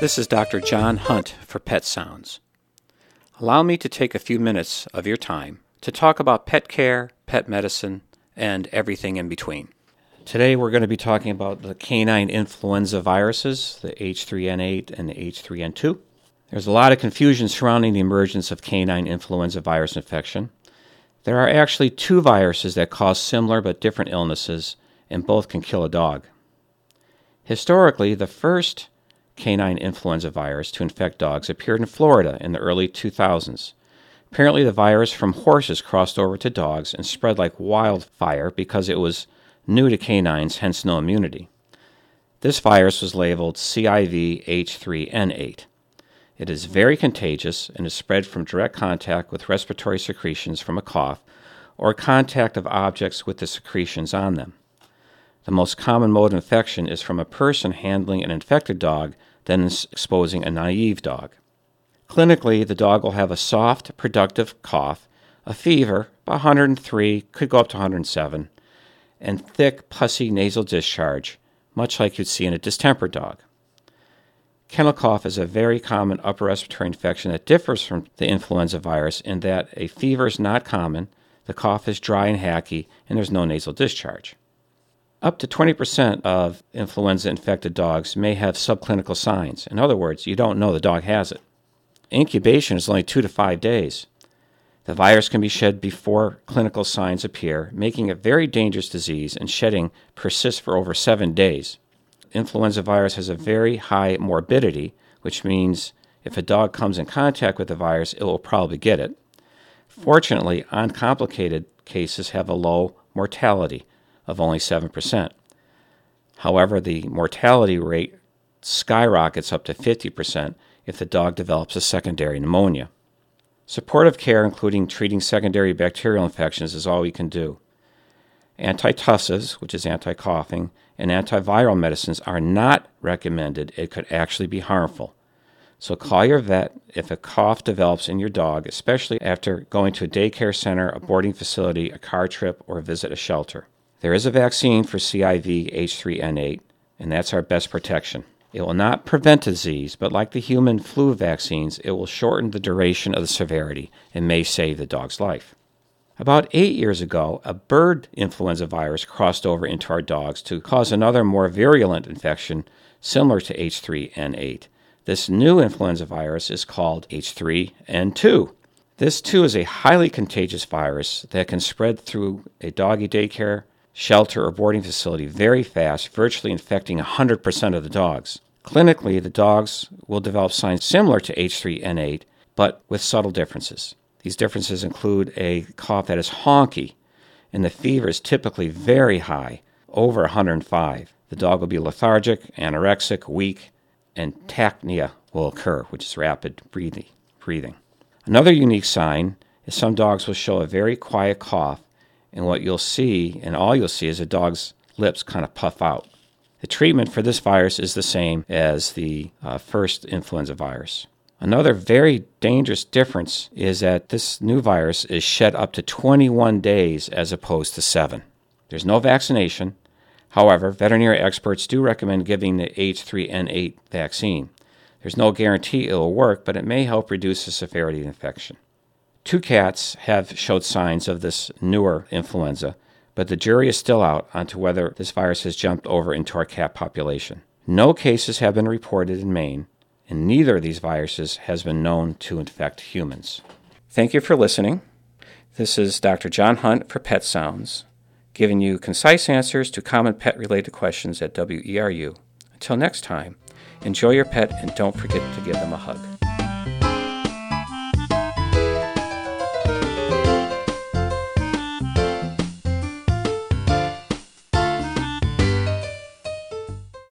This is Dr. John Hunt for Pet Sounds. Allow me to take a few minutes of your time to talk about pet care, pet medicine, and everything in between. Today we're going to be talking about the canine influenza viruses, the H3N8 and the H3N2. There's a lot of confusion surrounding the emergence of canine influenza virus infection. There are actually two viruses that cause similar but different illnesses, and both can kill a dog. Historically, the first canine influenza virus to infect dogs appeared in Florida in the early 2000s. Apparently, the virus from horses crossed over to dogs and spread like wildfire because it was new to canines, hence no immunity. This virus was labeled CIV H3N8. It is very contagious and is spread from direct contact with respiratory secretions from a cough or contact of objects with the secretions on them. The most common mode of infection is from a person handling an infected dog, then exposing a naive dog. Clinically, the dog will have a soft, productive cough, a fever, 103, could go up to 107, and thick, pussy nasal discharge, much like you'd see in a distempered dog. Kennel cough is a very common upper respiratory infection that differs from the influenza virus in that a fever is not common, the cough is dry and hacky, and there's no nasal discharge. Up to 20% of influenza infected dogs may have subclinical signs. In other words, you don't know the dog has it. Incubation is only two to five days. The virus can be shed before clinical signs appear, making it a very dangerous disease, and shedding persists for over seven days. Influenza virus has a very high morbidity, which means if a dog comes in contact with the virus, it will probably get it. Fortunately, uncomplicated cases have a low mortality, of only 7%. However, the mortality rate skyrockets up to 50% if the dog develops a secondary pneumonia. Supportive care, including treating secondary bacterial infections, is all we can do. Antitussives, which is anti coughing, and antiviral medicines are not recommended. It could actually be harmful. So call your vet if a cough develops in your dog, especially after going to a daycare center, a boarding facility, a car trip, or visit a shelter. There is a vaccine for CIV H3N8, and that's our best protection. It will not prevent disease, but like the human flu vaccines, it will shorten the duration of the severity and may save the dog's life. About eight years ago, a bird influenza virus crossed over into our dogs to cause another more virulent infection similar to H3N8. This new influenza virus is called H3N2. This too is a highly contagious virus that can spread through a doggy daycare, shelter, or boarding facility very fast, virtually infecting 100% of the dogs. Clinically, the dogs will develop signs similar to H3N8, but with subtle differences. These differences include a cough that is honky, and the fever is typically very high, over 105. The dog will be lethargic, anorexic, weak, and tachypnea will occur, which is rapid breathing. Another unique sign is some dogs will show a very quiet cough and what you'll see, and all you'll see, is a dog's lips kind of puff out. The treatment for this virus is the same as the uh, first influenza virus. Another very dangerous difference is that this new virus is shed up to 21 days as opposed to 7. There's no vaccination. However, veterinary experts do recommend giving the H3N8 vaccine. There's no guarantee it will work, but it may help reduce the severity of the infection. Two cats have showed signs of this newer influenza, but the jury is still out onto whether this virus has jumped over into our cat population. No cases have been reported in Maine, and neither of these viruses has been known to infect humans. Thank you for listening. This is Dr. John Hunt for Pet Sounds, giving you concise answers to common pet related questions at WERU. Until next time, enjoy your pet and don't forget to give them a hug.